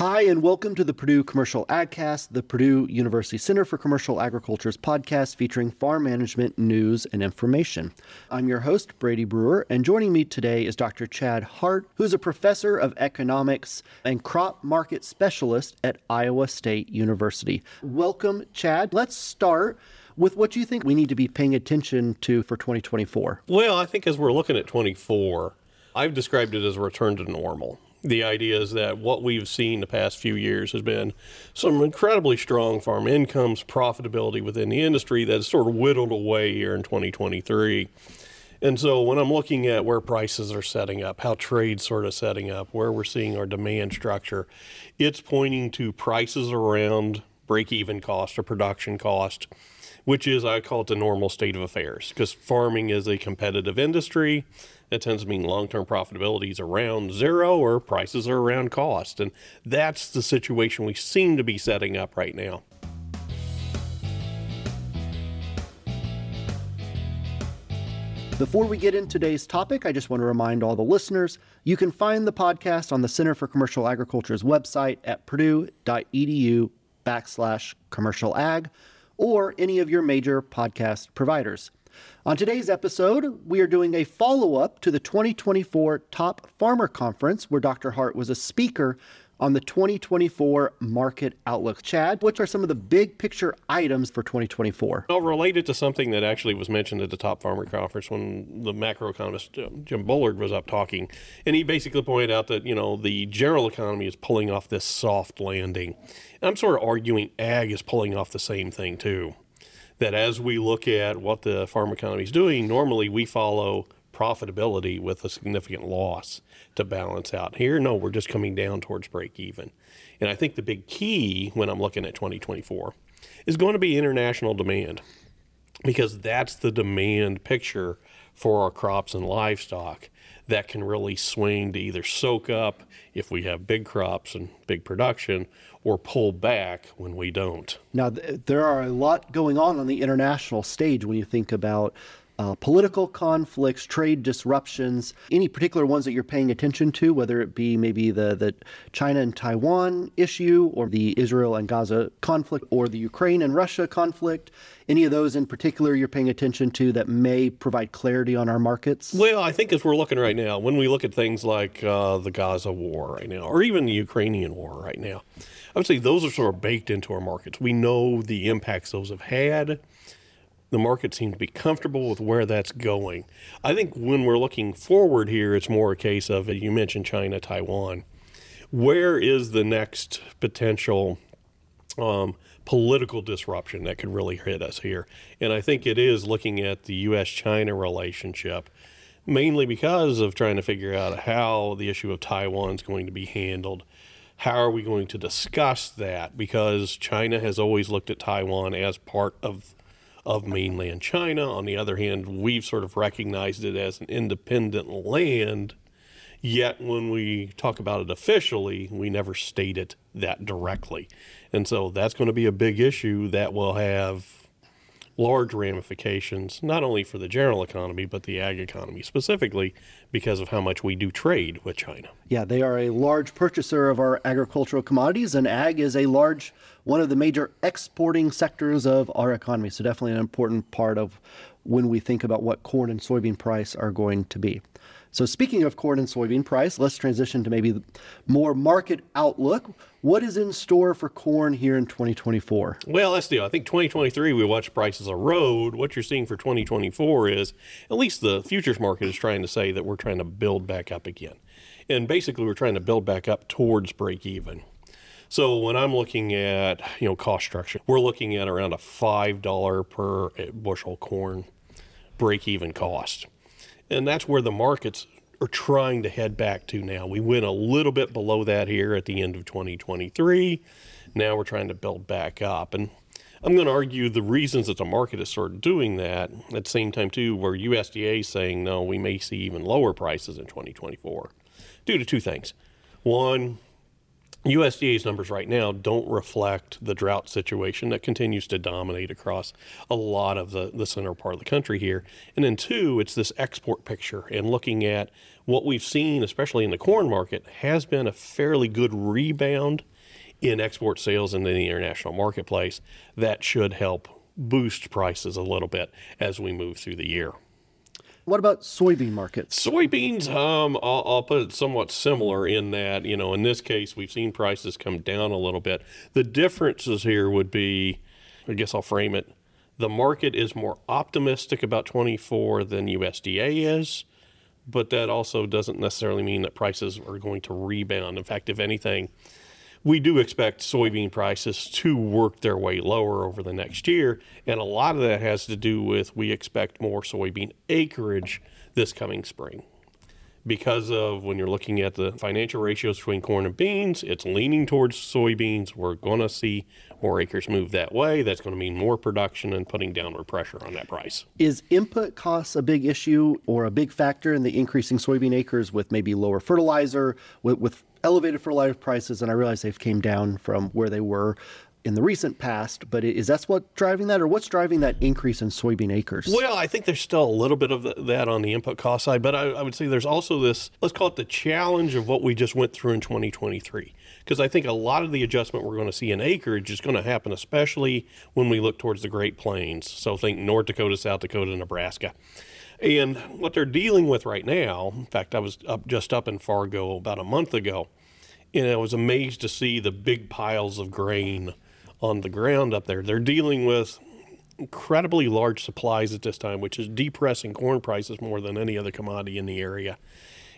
Hi, and welcome to the Purdue Commercial AgCast, the Purdue University Center for Commercial Agriculture's podcast featuring farm management news and information. I'm your host, Brady Brewer, and joining me today is Dr. Chad Hart, who's a professor of economics and crop market specialist at Iowa State University. Welcome, Chad. Let's start with what you think we need to be paying attention to for 2024. Well, I think as we're looking at 24, I've described it as a return to normal. The idea is that what we've seen the past few years has been some incredibly strong farm incomes, profitability within the industry that has sort of whittled away here in 2023. And so when I'm looking at where prices are setting up, how trade's sort of setting up, where we're seeing our demand structure, it's pointing to prices around break even cost or production cost which is, I call it the normal state of affairs, because farming is a competitive industry. That tends to mean long term profitability is around zero or prices are around cost. And that's the situation we seem to be setting up right now. Before we get into today's topic, I just want to remind all the listeners you can find the podcast on the Center for Commercial Agriculture's website at purdue.edu backslash commercial ag or any of your major podcast providers. On today's episode, we are doing a follow up to the 2024 Top Farmer Conference, where Dr. Hart was a speaker on the 2024 market outlook. Chad, which are some of the big picture items for 2024? Well, related to something that actually was mentioned at the Top Farmer Conference when the macroeconomist um, Jim Bullard was up talking, and he basically pointed out that you know the general economy is pulling off this soft landing. And I'm sort of arguing ag is pulling off the same thing too. That as we look at what the farm economy is doing, normally we follow profitability with a significant loss to balance out. Here, no, we're just coming down towards break even. And I think the big key when I'm looking at 2024 is going to be international demand because that's the demand picture for our crops and livestock that can really swing to either soak up if we have big crops and big production or pull back when we don't. Now, th- there are a lot going on on the international stage when you think about uh, political conflicts, trade disruptions, any particular ones that you're paying attention to, whether it be maybe the, the China and Taiwan issue or the Israel and Gaza conflict or the Ukraine and Russia conflict, any of those in particular you're paying attention to that may provide clarity on our markets? Well, I think as we're looking right now, when we look at things like uh, the Gaza war right now, or even the Ukrainian war right now, I would say those are sort of baked into our markets. We know the impacts those have had the market seems to be comfortable with where that's going. I think when we're looking forward here, it's more a case of you mentioned China, Taiwan. Where is the next potential um, political disruption that could really hit us here? And I think it is looking at the U.S. China relationship, mainly because of trying to figure out how the issue of Taiwan is going to be handled. How are we going to discuss that? Because China has always looked at Taiwan as part of of mainland China. On the other hand, we've sort of recognized it as an independent land. Yet, when we talk about it officially, we never state it that directly. And so that's going to be a big issue that will have large ramifications, not only for the general economy, but the ag economy specifically, because of how much we do trade with China. Yeah, they are a large purchaser of our agricultural commodities, and ag is a large, one of the major exporting sectors of our economy. So, definitely an important part of when we think about what corn and soybean price are going to be. So, speaking of corn and soybean price, let's transition to maybe more market outlook. What is in store for corn here in 2024? Well, let's do. I think 2023 we watched prices erode. What you're seeing for 2024 is at least the futures market is trying to say that we're trying to build back up again, and basically we're trying to build back up towards break even. So when I'm looking at you know cost structure, we're looking at around a five dollar per bushel corn break even cost. And that's where the markets are trying to head back to now. We went a little bit below that here at the end of 2023. Now we're trying to build back up. And I'm going to argue the reasons that the market is sort of doing that at the same time, too, where USDA is saying, no, we may see even lower prices in 2024 due to two things. One, USDA's numbers right now don't reflect the drought situation that continues to dominate across a lot of the, the center part of the country here. And then, two, it's this export picture and looking at what we've seen, especially in the corn market, has been a fairly good rebound in export sales in the international marketplace that should help boost prices a little bit as we move through the year. What about soybean markets? Soybeans, um, I'll, I'll, put it somewhat similar in that, you know, in this case, we've seen prices come down a little bit. The differences here would be, I guess I'll frame it, the market is more optimistic about 24 than USDA is, but that also doesn't necessarily mean that prices are going to rebound. In fact, if anything, we do expect soybean prices to work their way lower over the next year. And a lot of that has to do with we expect more soybean acreage this coming spring. Because of when you're looking at the financial ratios between corn and beans, it's leaning towards soybeans. We're going to see more acres move that way. That's going to mean more production and putting downward pressure on that price. Is input costs a big issue or a big factor in the increasing soybean acres with maybe lower fertilizer, with, with elevated fertilizer prices, and I realize they've came down from where they were in the recent past, but is that what driving that, or what's driving that increase in soybean acres? Well, I think there's still a little bit of that on the input cost side, but I, I, would say there's also this, let's call it the challenge of what we just went through in 2023. Because I think a lot of the adjustment we're going to see in acreage is going to happen, especially when we look towards the Great Plains. So think North Dakota, South Dakota, Nebraska. And what they're dealing with right now, in fact, I was up just up in Fargo about a month ago, and I was amazed to see the big piles of grain on the ground up there. They're dealing with incredibly large supplies at this time, which is depressing corn prices more than any other commodity in the area.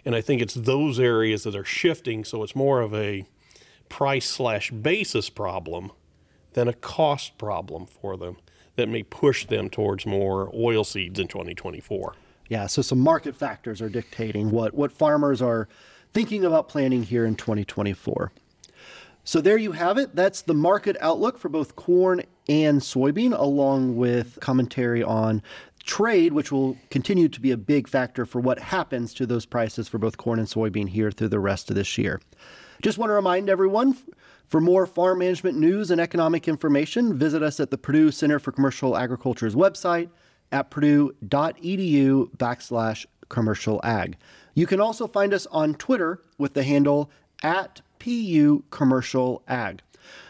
And I think it's those areas that are shifting, so it's more of a price slash basis problem than a cost problem for them that may push them towards more oil seeds in 2024. Yeah, so some market factors are dictating what, what farmers are thinking about planting here in 2024. So there you have it. That's the market outlook for both corn and soybean, along with commentary on trade, which will continue to be a big factor for what happens to those prices for both corn and soybean here through the rest of this year. Just want to remind everyone for more farm management news and economic information, visit us at the Purdue Center for Commercial Agriculture's website at purdue.edu backslash commercial ag. You can also find us on Twitter with the handle at PU Commercial Ag.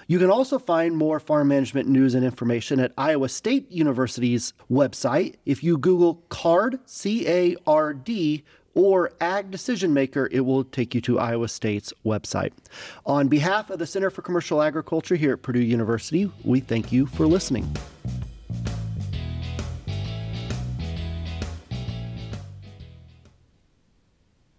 You can also find more farm management news and information at Iowa State University's website. If you Google CARD, C A R D, or Ag Decision Maker, it will take you to Iowa State's website. On behalf of the Center for Commercial Agriculture here at Purdue University, we thank you for listening.